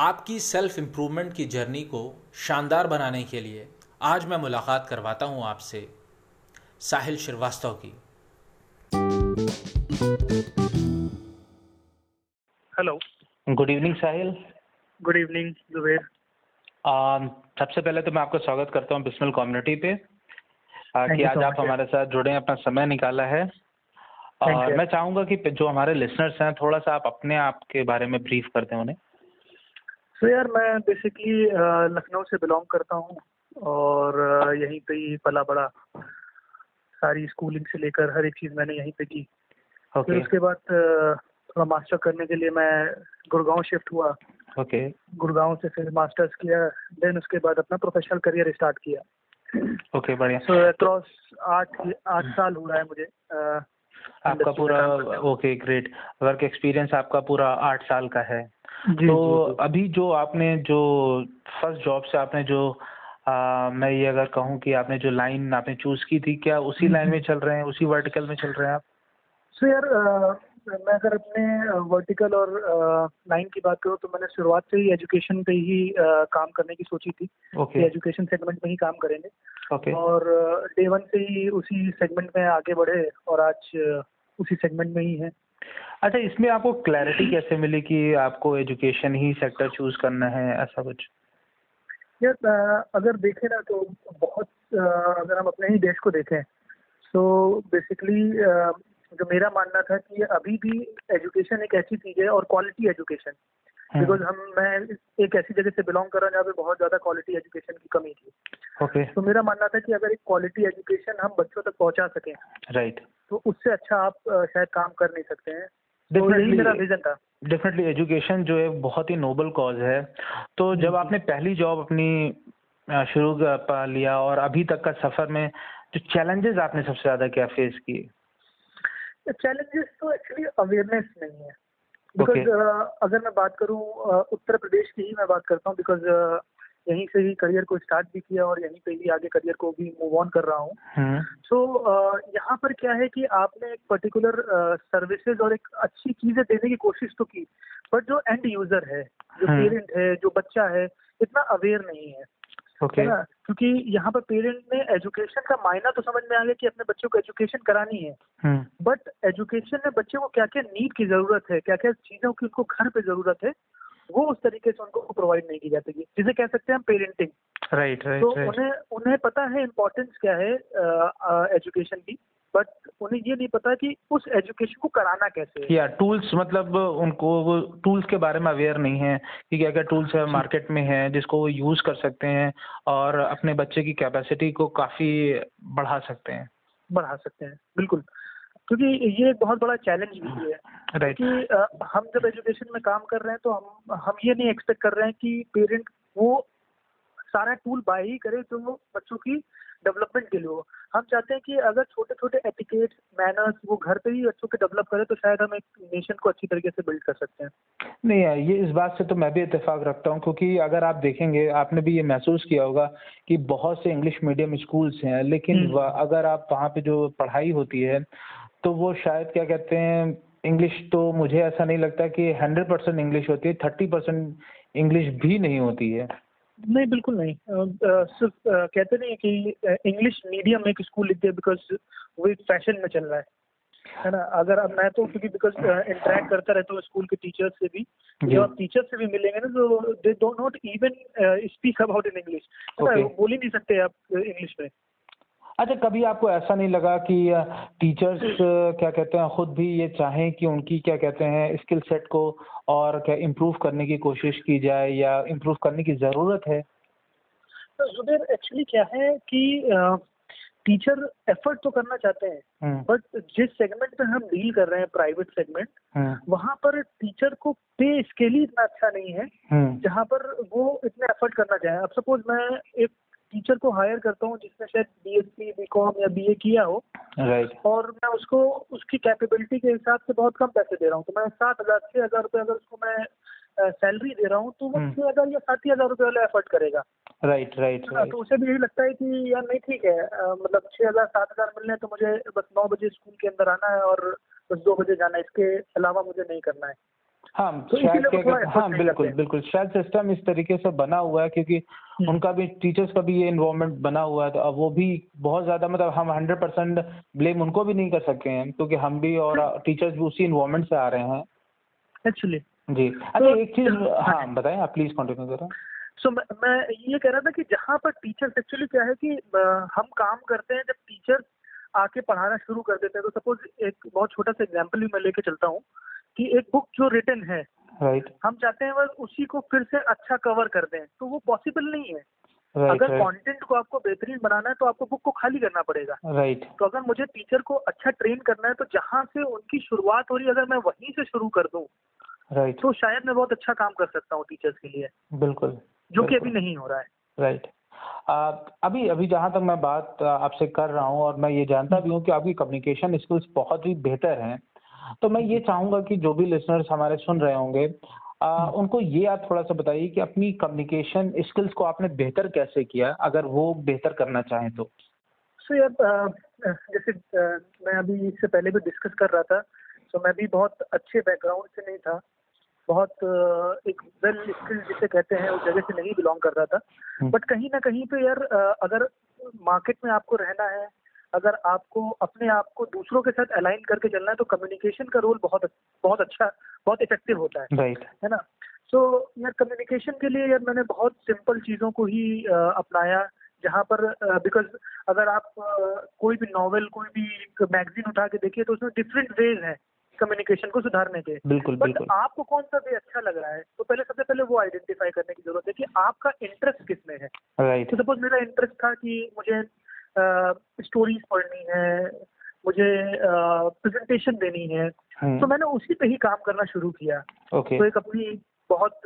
आपकी self improvement की journey को शानदार बनाने के लिए आज मैं मुलाकात करवाता हूँ आपसे साहिल श्रीवास्तव की। Hello good evening Sahil. Good evening Zubair सबसे पहले तो मैं आपका स्वागत करता हूँ बिस्मिल कम्युनिटी पे। आ, कि आज so आप हमारे साथ जुड़े हैं अपना समय निकाला है। और मैं चाहूँगा कि जो हमारे लिसनर्स हैं थोड़ा सा आप अपने आप के बारे में ब्रीफ करते हैं उन्हें। सो यार मैं बेसिकली लखनऊ से बिलोंग करता हूँ और यहीं पे ही पला बड़ा सारी स्कूलिंग से लेकर हर एक चीज़ मैंने यहीं पे की। फिर ओके उसके बाद थोड़ा मास्टर करने के लिए मैं गुड़गांव शिफ्ट हुआ। ओके गुड़गांव से फिर मास्टर्स किया देन उसके बाद अपना प्रोफेशनल करियर स्टार्ट किया। ओके बढ़िया। सो अक्रॉस आठ आठ साल हो रहा है मुझे अ, आपका पूरा। ओके ग्रेट वर्क एक्सपीरियंस आपका पूरा आठ साल का है तो। अभी जो आपने जो फ़र्स्ट जॉब से आपने जो आ, मैं ये अगर कहूँ कि आपने जो लाइन आपने चूज़ की थी क्या उसी हम्म, लाइन में चल रहे हैं उसी वर्टिकल में चल रहे हैं आप? सो यार मैं अगर अपने वर्टिकल और लाइन की बात करूँ तो मैंने शुरुआत से ही एजुकेशन पे ही अ, काम करने की सोची थी कि एजुकेशन सेगमेंट में ही काम करेंगे। ओके और डे वन से ही उसी सेगमेंट में आगे बढ़े और आज उसी सेगमेंट में ही है। अच्छा इसमें आपको क्लैरिटी कैसे मिली कि आपको एजुकेशन ही सेक्टर चूज़ करना है, ऐसा कुछ यार अगर देखें ना तो बहुत अगर हम अपने ही देश को देखें तो बेसिकली जो मेरा मानना था कि अभी भी एजुकेशन एक ऐसी चीज़ है और क्वालिटी एजुकेशन। बिकॉज़ हम मैं एक ऐसी जगह से बिलोंग कर रहा हूँ जहाँ पे बहुत ज़्यादा क्वालिटी एजुकेशन की कमी थी। ओके तो मेरा मानना था कि अगर एक क्वालिटी एजुकेशन हम बच्चों तक पहुँचा सकें राइट तो उससे अच्छा आप शायद काम कर नहीं सकते हैं। मेरा डेफिनेटली विजन था। डेफिनेटली एजुकेशन जो है बहुत ही नोबल कॉज है। तो जब आपने पहली जॉब अपनी शुरू कर- लिया और अभी तक का सफ़र में जो चैलेंजेस आपने सबसे ज़्यादा क्या फेस किए? चैलेंजेस तो एक्चुअली अवेयरनेस नहीं है। बिकॉज़ अगर मैं बात करूँ अ, उत्तर प्रदेश की ही मैं बात करता हूँ बिकॉज़ यहीं से ही करियर को स्टार्ट भी किया और यहीं पे ही आगे करियर को भी मूव ऑन कर रहा हूँ। हम्म। सो यहाँ पर क्या है कि आपने एक पर्टिकुलर सर्विसेज़ और एक अच्छी चीज़ें देने की कोशिश तो की बट जो एंड यूज़र है जो हम्म। पेरेंट है जो बच्चा है इतना अवेयर नहीं है। ओके है ना? क्योंकि यहाँ पर पेरेंट ने एजुकेशन का मायना तो समझ में आ गया कि अपने बच्चों को एजुकेशन करानी है। हम्म। बट एजुकेशन में बच्चे को क्या क्या नीड की ज़रूरत है क्या क्या चीज़ों की उनको घर पे ज़रूरत है वो उस तरीके से उनको प्रोवाइड नहीं की जाती। जिसे कह सकते हैं हम पेरेंटिंग राइट राइट तो right. उन्हें उन्हें पता है इम्पोर्टेंस क्या है एजुकेशन की। बट उन्हें ये नहीं पता कि उस एजुकेशन को कराना कैसे है। या टूल्स मतलब उनको वो टूल्स के बारे में अवेयर नहीं है कि क्या क्या टूल्स है मार्केट में है जिसको वो यूज़ कर सकते हैं और अपने बच्चे की कैपेसिटी को काफ़ी बढ़ा सकते हैं। बढ़ा सकते हैं बिल्कुल। क्योंकि ये एक बहुत बड़ा चैलेंज भी है राइट कि हम जब एजुकेशन में काम कर रहे हैं तो हम हम ये नहीं एक्सपेक्ट कर रहे हैं कि पेरेंट वो सारा टूल बाय ही करे जो वो बच्चों की डेवलपमेंट के लिए हो। हम चाहते हैं कि अगर छोटे छोटे एटिकेट मैनर्स वो घर पे ही बच्चों के डेवलप करें तो शायद हम एक नेशन को अच्छी तरीके से बिल्ड कर सकते हैं। नहीं यार ये इस बात से तो मैं भी इतफाक रखता हूँ क्योंकि अगर आप देखेंगे आपने भी ये महसूस किया होगा कि बहुत से इंग्लिश मीडियम स्कूल्स हैं लेकिन हम्म। अगर आप वहाँ पे जो पढ़ाई होती है तो वो शायद क्या कहते हैं इंग्लिश तो मुझे ऐसा नहीं लगता कि हंड्रेड परसेंट इंग्लिश होती है थर्टी परसेंट इंग्लिश भी नहीं होती है। नहीं बिल्कुल नहीं। सिर्फ़ कहते नहीं कि इंग्लिश मीडियम एक स्कूल लिख दिया बिकॉज़ वो एक फ़ैशन में चल रहा है। है ना? अगर अब मैं तो क्योंकि बिकॉज़ इंटरेक्ट करता रहता हूँ स्कूल के टीचर्स से भी जो। जब आप टीचर से भी मिलेंगे ना तो they don't not even speak about in English है ना? बोल ही नहीं सकते आप इंग्लिश में। अच्छा कभी आपको ऐसा नहीं लगा कि टीचर्स क्या कहते हैं खुद भी ये चाहें कि उनकी क्या कहते हैं स्किल सेट को और क्या इम्प्रूव करने की कोशिश की जाए या इम्प्रूव करने की ज़रूरत है? तो जुबेर एक्चुअली क्या है कि टीचर एफर्ट तो करना चाहते हैं हम्म। बट जिस सेगमेंट में हम डील कर रहे हैं प्राइवेट सेगमेंट हम्म। वहाँ पर टीचर को पे स्केल ही इतना अच्छा नहीं है हम्म। जहाँ पर वो इतने एफर्ट करना चाहे। अब सपोज़ मैं एक टीचर को हायर करता हूँ जिसने शायद B S C B com या बी ए किया हो। राइट और मैं उसको उसकी कैपेबिलिटी के हिसाब से बहुत कम पैसे दे रहा हूँ। तो मैं सात हज़ार छह हज़ार रुपये अगर उसको मैं सैलरी दे रहा हूँ तो वो हम्म। छह हज़ार या सात ही हज़ार रुपये वाला एफर्ट करेगा। राइट राइट हाँ, राइट तो उसे भी यही लगता है कि यार नहीं ठीक है। मतलब छह हज़ार सात हज़ार मिलने तो मुझे बस नौ बजे स्कूल के अंदर आना है और बस दो बजे जाना है। इसके अलावा मुझे नहीं करना है। हाँ तो शायद क्या हाँ बिल्कुल बिल्कुल। शायद सिस्टम इस तरीके से बना हुआ है क्योंकि हम्म। उनका भी टीचर्स का भी ये इन्वॉल्वमेंट बना हुआ है तो अब वो भी बहुत ज़्यादा मतलब हम हंड्रेड परसेंट ब्लेम उनको भी नहीं कर सकते हैं क्योंकि हम भी और टीचर्स भी उसी इन्वॉल्वमेंट से आ रहे हैं। एक्चुअली जी। अच्छा एक चीज़ हाँ बताएँ आप प्लीज़ कंटिन्यू करें। सो मैं मैं ये कह रहा था कि जहाँ पर टीचर्स एक्चुअली क्या है कि हम काम करते हैं जब टीचर्स आके पढ़ाना शुरू कर देते हैं तो सपोज़ एक बहुत छोटा सा एग्जांपल भी मैं लेके चलता हूँ। कि एक बुक जो रिटर्न है राइट हम चाहते हैं बस उसी को फिर से अच्छा कवर कर दें तो वो पॉसिबल नहीं है। राइट अगर कंटेंट को आपको बेहतरीन बनाना है तो आपको बुक को खाली करना पड़ेगा। Right right. तो अगर मुझे टीचर को अच्छा ट्रेन करना है तो जहाँ से उनकी शुरुआत हो रही है अगर मैं वहीं से शुरू कर दूँ राइट तो शायद मैं बहुत अच्छा काम कर सकता हूँ टीचर्स के लिए बिल्कुल जो कि अभी नहीं हो रहा है। राइट अभी अभी जहाँ तक मैं बात आपसे कर रहा हूँ और मैं ये जानता भी हूँ कि आपकी कम्युनिकेशन स्किल्स बहुत ही बेहतर हैं तो मैं ये चाहूँगा कि जो भी लिसनर्स हमारे सुन रहे होंगे आ, उनको ये आप थोड़ा सा बताइए कि अपनी कम्युनिकेशन स्किल्स को आपने बेहतर कैसे किया अगर वो बेहतर करना चाहें तो। सो यार अ, अ, जैसे मैं अभी इससे पहले भी डिस्कस कर रहा था तो मैं भी बहुत अच्छे बैकग्राउंड से नहीं था। बहुत एक वेल स्किल्ड जिसे कहते हैं उस जगह से नहीं बिलोंग कर रहा था। हम्म। बट कहीं ना कहीं पे यार अगर मार्केट में आपको रहना है अगर आपको अपने आप को दूसरों के साथ अलाइन करके चलना है तो कम्युनिकेशन का रोल बहुत बहुत अच्छा बहुत इफ़ेक्टिव होता है। राइट है ना? सो यार कम्युनिकेशन के लिए यार मैंने बहुत सिंपल चीज़ों को ही अ, अपनाया जहाँ पर बिकॉज़ अगर आप अ, कोई भी नॉवेल कोई भी मैगजीन उठा के देखिए तो उसमें डिफरेंट वेज हैं कम्युनिकेशन को सुधारने के। बिल्कुल बट बिल्कुल। आपको कौन सा वे अच्छा लग रहा है? तो पहले सबसे पहले वो आइडेंटिफाई करने की ज़रूरत है कि आपका इंटरेस्ट किसमें है। राइट तो सपोज़ मेरा इंटरेस्ट था कि मुझे स्टोरीज पढ़नी है मुझे प्रेजेंटेशन देनी है। तो मैंने उसी पे ही काम करना शुरू किया। तो एक अपनी बहुत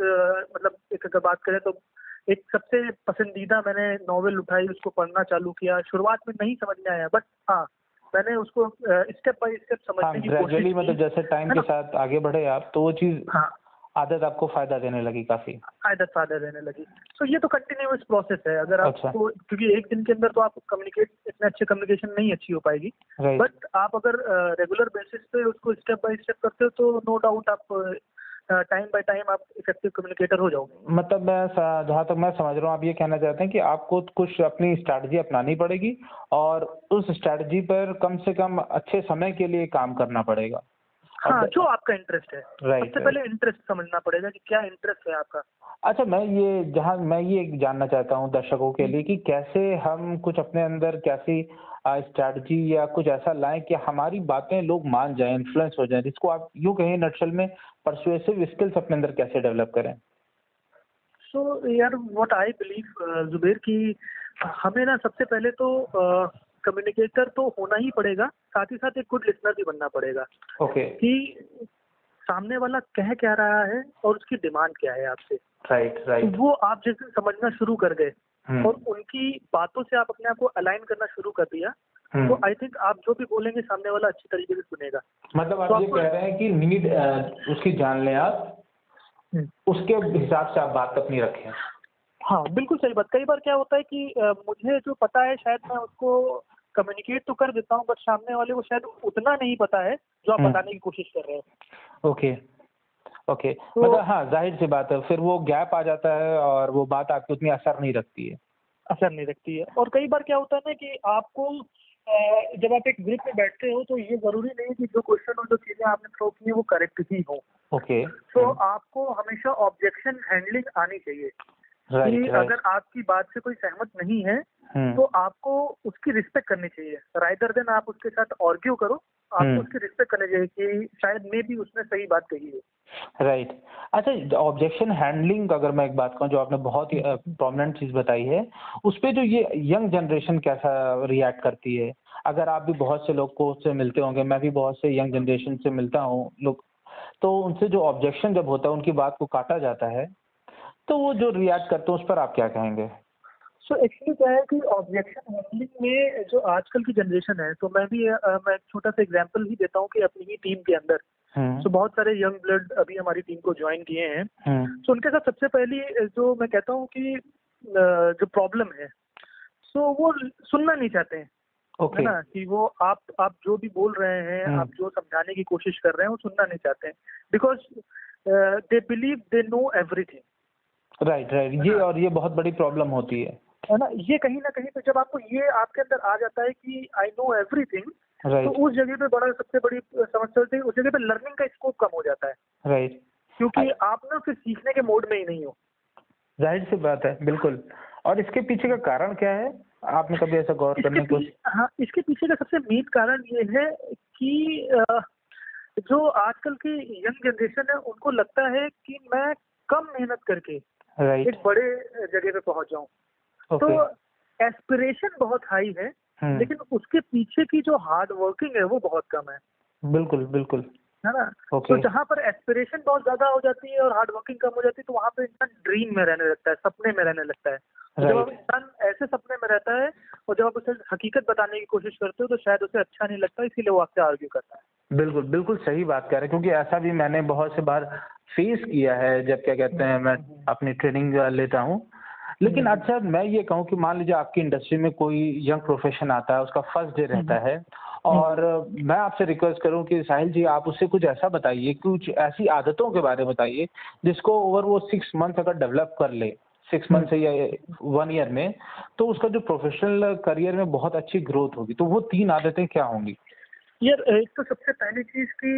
मतलब एक अगर बात करें तो एक सबसे पसंदीदा मैंने नॉवेल उठाई उसको पढ़ना चालू किया। शुरुआत में नहीं समझ में आया बट हाँ मैंने उसको स्टेप बाय स्टेप हाँ समझने की कोशिश मतलब जैसे टाइम के साथ आगे बढ़े आप तो वो चीज़ हाँ। आदत आपको फ़ायदा देने लगी काफ़ी। आदत फ़ायदा देने लगी। तो ये तो कंटिन्यूस प्रोसेस है। अगर अच्छा। आपको क्योंकि एक दिन के अंदर तो आप कम्युनिकेट इतने अच्छे कम्युनिकेशन नहीं अच्छी हो पाएगी। बट आप अगर रेगुलर बेसिस पे उसको स्टेप बाय स्टेप करते हो तो नो डाउट आप टाइम बाय टाइम आप इफ़ेक्टिव कम्युनिकेटर हो जाओगे। मतलब मैं जहाँ तक मैं समझ रहा हूँ आप ये कहना चाहते हैं कि आपको कुछ अपनी स्ट्रैटेजी अपनानी पड़ेगी और उस स्ट्रैटेजी पर कम से कम अच्छे समय के लिए काम करना पड़ेगा। हाँ जो आपका इंटरेस्ट है। राइट सबसे पहले इंटरेस्ट समझना पड़ेगा कि क्या इंटरेस्ट है आपका। अच्छा मैं ये जहाँ मैं ये जानना चाहता हूँ दर्शकों के लिए कि कैसे हम कुछ अपने अंदर कैसी स्ट्रैटेजी या कुछ ऐसा लाएँ कि हमारी बातें लोग मान जाएँ इन्फ्लुएंस हो जाएँ जिसको आप यूँ कहें नटशल में परसुएसिव स्किल्स अपने अंदर कैसे डेवलप करें? सो यार व्हाट आई बिलीव जुबेर कि हमें ना सबसे पहले तो कम्युनिकेटर तो होना ही पड़ेगा साथ ही साथ एक गुड लिसनर भी बनना पड़ेगा। ओके कि सामने वाला कह क्या रहा है और उसकी डिमांड क्या है आपसे। राइट तो राइट वो आप जिस समझना शुरू कर गए हम्म, और उनकी बातों से आप अपने आप को अलाइन करना शुरू कर दिया तो हम्म। आई थिंक आप जो भी बोलेंगे सामने वाला अच्छी तरीके से सुनेगा। मतलब तो आप ये कह रहे हैं कि नीड उसकी जान लें आप उसके हिसाब से आप बात अपनी रखें। हाँ बिल्कुल सही बात। कई बार क्या होता है कि अ, मुझे जो पता है शायद मैं उसको कम्युनिकेट तो कर देता हूँ बट सामने वाले को शायद उतना नहीं पता है जो आप हम्म। बताने की कोशिश कर रहे हैं। ओके ओके मतलब हाँ ज़ाहिर सी बात है फिर वो गैप आ जाता है और वो बात आपको उतनी असर नहीं रखती है। असर नहीं रखती है। और कई बार क्या होता है ना कि आपको जब आप एक ग्रुप में बैठते हो तो ये ज़रूरी नहीं कि जो क्वेश्चन और जो चीज़ें आपने थ्रो की है वो करेक्ट ही हो। Okay okay. तो so, आपको हमेशा ऑब्जेक्शन हैंडलिंग आनी चाहिए। कि राइट राइट अगर आपकी बात से कोई सहमत नहीं है हम्म, तो आपको उसकी रिस्पेक्ट करनी चाहिए। राइदर देन आप उसके साथ आर्ग्यू करो आपको हम्म। उसकी रिस्पेक्ट करनी चाहिए कि शायद मे भी उसने सही बात कही है। राइट अच्छा ऑब्जेक्शन हैंडलिंग अगर मैं एक बात कहूँ जो आपने बहुत ही प्रोमिनेंट चीज़ बताई है उस पर जो ये यंग जनरेशन कैसा रिएक्ट करती है? अगर आप भी बहुत से लोग को से मिलते होंगे मैं भी बहुत से यंग जनरेशन से मिलता हूँ लोग तो उनसे जो ऑब्जेक्शन जब होता है उनकी बात को काटा जाता है। तो वो जो रिएक्ट करते हैं उस पर आप क्या कहेंगे? सो एक्चुअली क्या है कि ऑब्जेक्शन हैंडलिंग में जो आजकल की जनरेशन है तो मैं भी अ, मैं एक छोटा सा एग्जांपल ही देता हूँ कि अपनी ही टीम के अंदर। हम्म। सो बहुत सारे यंग ब्लड अभी हमारी टीम को ज्वाइन किए हैं। हम्म। सो उनके साथ सबसे पहली जो मैं कहता हूँ कि जो प्रॉब्लम है सो वो सुनना नहीं चाहते हैं। ओके है ना? कि वो आप आप जो भी बोल रहे हैं हम्म। आप जो समझाने की कोशिश कर रहे हैं वो सुनना नहीं चाहते हैं। Because they believe they know everything right right ये और ये बहुत बड़ी प्रॉब्लम होती है। है ना? ये कहीं ना कहीं पे जब आपको ये आपके अंदर आ जाता है कि आई नो एवरीथिंग तो उस जगह पे बड़ा सबसे बड़ी समस्या होती है उस जगह पे लर्निंग का स्कोप कम हो जाता है। राइट क्योंकि आप ना फिर सीखने के मोड में ही नहीं हो। ज़ाहिर सी बात है बिल्कुल। और इसके पीछे का कारण क्या है? आपने कभी ऐसा गौर करने की हाँ इसके पीछे का सबसे मेन कारण ये है कि जो आजकल की यंग जनरेशन है उनको लगता है कि मैं कम मेहनत करके राइट एक बड़े जगह पे पहुँच जाऊँ okay. तो एस्पिरेशन बहुत हाई है hmm. लेकिन उसके पीछे की जो हार्ड वर्किंग है वो बहुत कम है बिल्कुल बिल्कुल है ना okay. तो जहाँ पर एस्पिरेशन बहुत ज़्यादा हो जाती है और हार्ड वर्किंग कम हो जाती है तो वहाँ पे इंसान ड्रीम में रहने लगता है सपने में रहने लगता है right. जब इंसान ऐसे सपने में रहता है और जब आप उसे हकीकत बताने की कोशिश करते हो तो शायद उसे अच्छा नहीं लगता इसीलिए वो आपसे आर्ग्यू करता है। बिल्कुल बिल्कुल सही बात कह रहे हैं क्योंकि ऐसा भी मैंने बहुत से बार फेस किया है जब क्या कहते हैं मैं अपनी ट्रेनिंग लेता हूँ। लेकिन अच्छा मैं ये कहूँ कि मान लीजिए आपकी इंडस्ट्री में कोई यंग प्रोफेशन आता है उसका फ़र्स्ट डे रहता है और मैं आपसे रिक्वेस्ट करूँ कि साहिल जी आप उससे कुछ ऐसा बताइए कुछ ऐसी आदतों के बारे में बताइए जिसको ओवर वो सिक्स मंथ अगर डेवलप कर ले। सिक्स मंथ से या वन ईयर में तो उसका जो प्रोफेशनल करियर में बहुत अच्छी ग्रोथ होगी। तो वो तीन आदतें क्या होंगी? यार एक तो सबसे पहली चीज़ की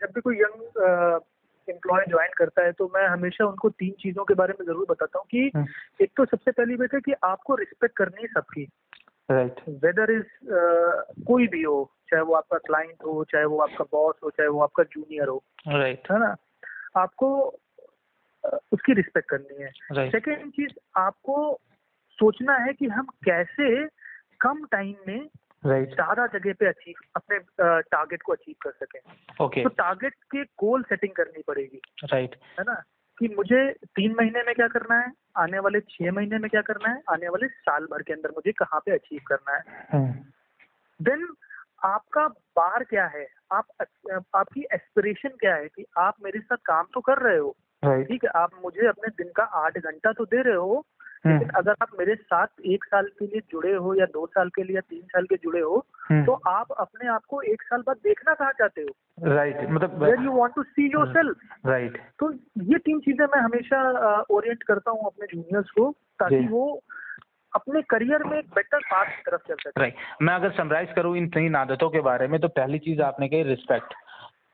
जब भी कोई यंग एम्प्लॉय ज्वाइन करता है तो मैं हमेशा उनको तीन चीज़ों के बारे में ज़रूर बताता हूँ कि हम्म। एक तो सबसे पहली बात है कि आपको रिस्पेक्ट करनी है सबकी। राइट वेदर इज़ कोई भी हो चाहे वो आपका क्लाइंट हो चाहे वो आपका बॉस हो चाहे वो आपका जूनियर हो। Right right. है ना? आपको उसकी रिस्पेक्ट करनी है। सेकेंड चीज़ आपको सोचना है कि हम कैसे कम टाइम में ज़्यादा जगह पे अचीव अपने टारगेट को अचीव कर सकें। ओके तो टारगेट के गोल सेटिंग करनी पड़ेगी। राइट है ना? कि मुझे तीन महीने में क्या करना है आने वाले छह महीने में क्या करना है आने वाले साल भर के अंदर मुझे कहाँ पे अचीव करना है। देन आपका बार क्या है? आप आपकी एस्पिरेशन क्या है कि आप मेरे साथ काम तो कर रहे हो ठीक है आप मुझे अपने दिन का आठ घंटा तो दे रहे हो हम्म, लेकिन अगर आप मेरे साथ एक साल के लिए जुड़े हो या दो साल के लिए या तीन साल के जुड़े हो हम्म, तो आप अपने आप को एक साल बाद देखना कहाँ चाहते हो? राइट मतलब where you want to see yourself right तो ये तीन चीज़ें मैं हमेशा ओरिएंट करता हूँ अपने जूनियर्स को ताकि वो अपने करियर में एक बेटर पाथ की तरफ़ चल सके। राइट मैं अगर समराइज करूँ इन तीन आदतों के बारे में तो पहली चीज़ आपने कही रिस्पेक्ट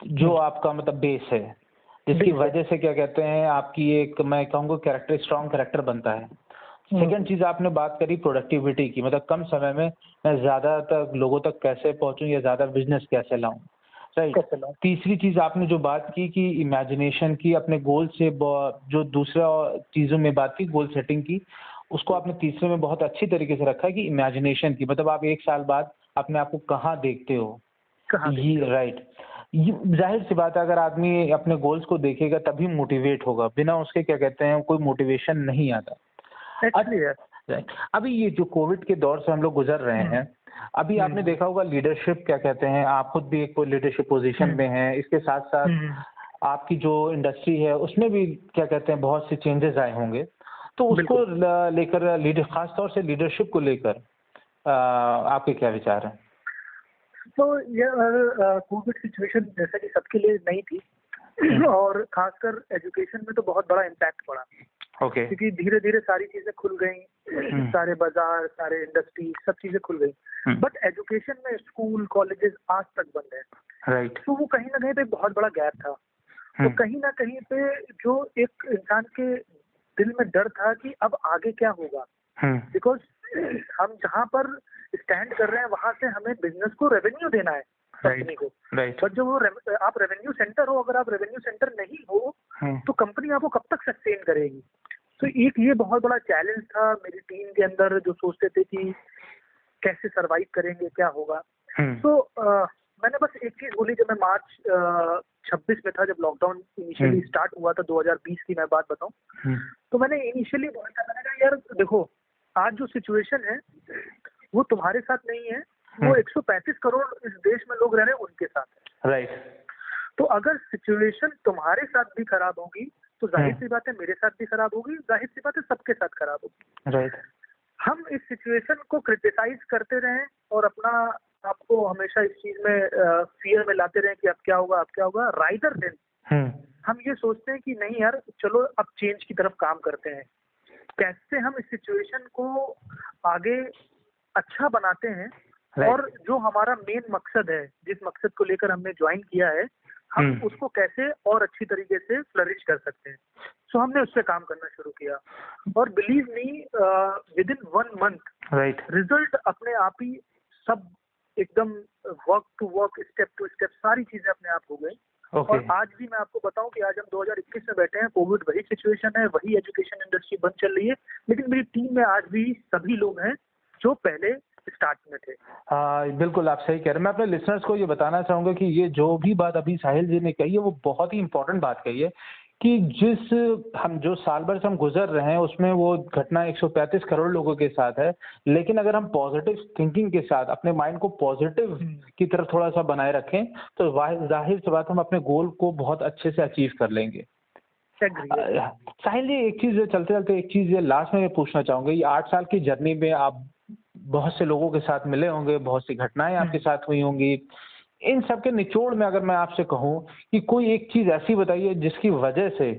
जो आपका मतलब बेस है। जिसकी वजह से क्या कहते हैं आपकी एक मैं कहूँगा कैरेक्टर स्ट्रॉन्ग कैरेक्टर बनता है। सेकंड चीज़ आपने बात करी प्रोडक्टिविटी की मतलब कम समय में मैं ज़्यादा तक लोगों तक कैसे पहुंचूं या ज़्यादा बिज़नेस कैसे लाऊं राइट तीसरी चीज़ आपने जो बात की कि इमेजिनेशन की अपने गोल से जो दूसरा चीज़ों में बात की गोल सेटिंग की उसको आपने तीसरे में बहुत अच्छी तरीके से रखा है कि इमेजिनेशन की मतलब आप एक साल बाद अपने आप को कहाँ देखते हो? कहाँ ये राइट ये ज़ाहिर सी बात है अगर आदमी अपने गोल्स को देखेगा तभी मोटिवेट होगा। बिना उसके क्या कहते हैं कोई मोटिवेशन नहीं आता। अभी ये जो कोविड के दौर से हम लोग गुजर रहे हम्म। हैं अभी आपने देखा होगा लीडरशिप क्या कहते हैं आप खुद भी एक लीडरशिप पोजीशन में हैं। इसके साथ साथ हम्म। आपकी जो इंडस्ट्री है उसमें भी क्या कहते हैं बहुत से चेंजेस आए होंगे। तो उसको लेकर लीडर खास तौर से लीडरशिप को लेकर आपके क्या विचार हैं? तो ये कोविड सिचुएशन जैसा कि सबके लिए नई थी और खासकर एजुकेशन में तो बहुत बड़ा इम्पैक्ट पड़ा ओके okay. क्योंकि धीरे धीरे सारी चीज़ें खुल गई हम्म। सारे बाज़ार सारे इंडस्ट्री सब चीज़ें खुल गई हम्म। बट एजुकेशन में स्कूल कॉलेजेस आज तक बंद है राइट right. तो वो कहीं ना कहीं पे बहुत बड़ा गैप था तो हम्म। कहीं ना कहीं पे जो एक इंसान के दिल में डर था कि अब आगे क्या होगा हम्म बिकॉज़ हम जहाँ पर स्टैंड कर रहे हैं वहाँ से हमें बिज़नेस को रेवेन्यू देना है कंपनी को। बट जो वो रेव- आप रेवेन्यू सेंटर हो अगर आप रेवेन्यू सेंटर नहीं हो हम्म तो कंपनी आपको कब तक सस्टेन करेगी? तो एक ये बहुत बड़ा चैलेंज था मेरी टीम के अंदर जो सोचते थे कि कैसे सरवाइव करेंगे क्या होगा। हम्म तो अ, मैंने बस एक चीज़ बोली जब मैं मार्च छब्बीस में था जब लॉकडाउन इनिशियली। स्टार्ट हुआ था 2020 की मैं बात बताऊँ हम्म तो मैंने इनिशियली बोला था मैंने कहा यार देखो आज जो सिचुएशन है वो तुम्हारे साथ नहीं है। वो हम्म। 135 करोड़ इस देश में लोग रह रहे हैं उनके साथ है। राइट तो अगर सिचुएशन तुम्हारे साथ भी खराब होगी तो ज़ाहिर हम्म। सी बात है मेरे साथ भी खराब होगी ज़ाहिर सी बात है सबके साथ खराब होगी। राइट हम इस सिचुएशन को क्रिटिसाइज करते रहें और अपना आपको हमेशा इस चीज़ में फियर में लाते रहें कि अब क्या होगा अब क्या होगा राइदर देन हम ये सोचते हैं कि नहीं यार चलो अब चेंज की तरफ़ काम करते हैं। कैसे हम इस सिचुएशन को आगे अच्छा बनाते हैं right. और जो हमारा मेन मकसद है जिस मकसद को लेकर हमने ज्वाइन किया है हम hmm. उसको कैसे और अच्छी तरीके से फ्लरिश कर सकते हैं सो so, हमने उस पर काम करना शुरू किया और believe me within one month right result अपने आप ही सब एकदम work to work step to step सारी चीज़ें अपने आप हो गई okay. और आज भी मैं आपको बताऊँ कि आज हम 2021 में बैठे हैं कोविड वही सिचुएशन है वही एजुकेशन इंडस्ट्री बंद चल रही है लेकिन मेरी टीम में आज भी सभी लोग हैं जो पहले स्टार्ट में थे। हाँ बिल्कुल आप सही कह रहे हैं। मैं अपने लिसनर्स को ये बताना चाहूँगा कि ये जो भी बात अभी साहिल जी ने कही है वो बहुत ही इंपॉर्टेंट बात कही है। कि जिस हम जो साल भर से हम गुजर रहे हैं उसमें वो घटना 135 करोड़ लोगों के साथ है लेकिन अगर हम पॉजिटिव थिंकिंग के साथ अपने माइंड को पॉजिटिव हम्म। की तरफ़ थोड़ा सा बनाए रखें तो ज़ाहिर सी बात हम अपने गोल को बहुत अच्छे से अचीव कर लेंगे साहिल जी एक चीज़ चलते चलते एक चीज़ लास्ट में पूछना चाहूँगा ये आठ साल की जर्नी में आप बहुत से लोगों के साथ मिले होंगे बहुत सी घटनाएँ आपके हम्म। साथ हुई होंगी इन सब के निचोड़ में अगर मैं आपसे कहूँ कि कोई एक चीज़ ऐसी बताइए जिसकी वजह से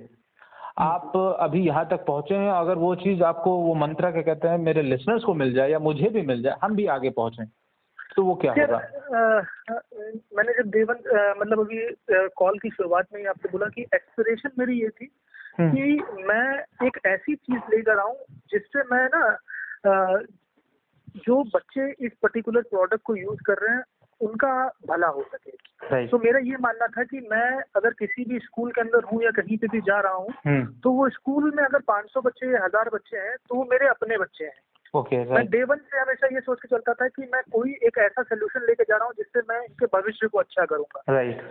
आप अभी यहाँ तक पहुँचे हैं अगर वो चीज़ आपको वो मंत्रा क्या कहते हैं मेरे लिसनर्स को मिल जाए या मुझे भी मिल जाए हम भी आगे पहुँचे तो वो क्या होगा मैंने जब देवन मतलब अभी कॉल की शुरुआत में ही आपसे बोला कि एक्सपिरेशन मेरी ये थी हम्म। कि मैं एक ऐसी चीज़ लेकर आऊँ जिससे मैं ना जो बच्चे इस पर्टिकुलर प्रोडक्ट को यूज़ कर रहे हैं उनका भला हो सके. तो मेरा ये मानना था कि मैं अगर किसी भी स्कूल के अंदर हूँ या कहीं पे भी जा रहा हूँ hmm. तो वो स्कूल में अगर 500 बच्चे या हज़ार बच्चे हैं तो वो मेरे अपने बच्चे हैं। ओके okay, मैं डे वन से हमेशा ये सोच के चलता था कि मैं कोई एक ऐसा सोल्यूशन लेके जा रहा हूँ जिससे मैं इनके भविष्य को अच्छा करूँगा। राइट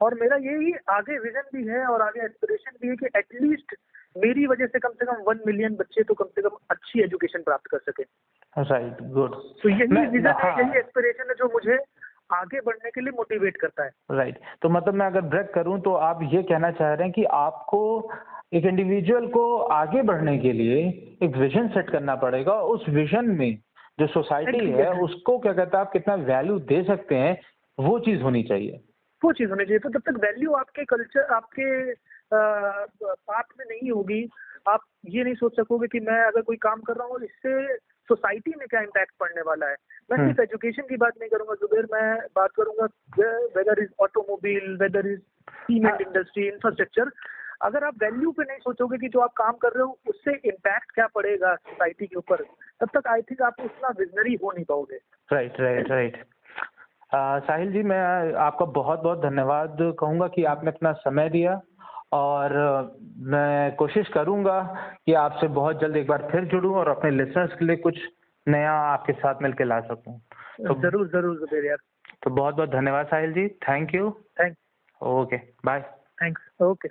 और मेरा यही आगे विजन भी है और आगे एस्पिरेशन भी है कि एटलीस्ट मेरी वजह से कम से कम वन मिलियन बच्चे तो कम से कम अच्छी एजुकेशन प्राप्त कर सके। राइट गुड तो यही विजन है यही एस्पिरेशन है जो मुझे आगे बढ़ने के लिए मोटिवेट करता है। Right right. तो मतलब मैं अगर ब्रेक करूँ तो आप ये कहना चाह रहे हैं कि आपको एक इंडिविजुअल को आगे बढ़ने के लिए एक विजन सेट करना पड़ेगा। उस विजन में जो सोसाइटी है उसको क्या कहता है आप कितना वैल्यू दे सकते हैं वो चीज़ होनी चाहिए। वो चीज़ होनी चाहिए। तो तब तक वैल्यू आपके कल्चर आपके पाथ में नहीं होगी आप ये नहीं सोच सकोगे कि मैं अगर कोई काम कर रहा हूँ इससे सोसाइटी में क्या इम्पैक्ट पड़ने वाला है? मैं सिर्फ़ एजुकेशन हम्म। की बात नहीं करूँगा जुबेर मैं बात करूँगा whether is automobile whether is cement industry infrastructure अगर आप वैल्यू पे नहीं सोचोगे कि जो आप काम कर रहे हो उससे इम्पैक्ट क्या पड़ेगा सोसाइटी के ऊपर? तब तक आई थिंक आप उतना विजनरी हो नहीं पाओगे। Right right right Sahil ji मैं आपका बहुत बहुत धन्यवाद कहूँगा कि आपने अपना समय दिया। और मैं कोशिश करूँगा कि आपसे बहुत जल्द एक बार फिर जुड़ूं और अपने लिसनर्स के लिए कुछ नया आपके साथ मिलकर ला सकूँ। तो ज़रूर ज़रूर जुबेर यार। तो बहुत बहुत धन्यवाद Sahil ji. Thank you thank okay bye thanks okay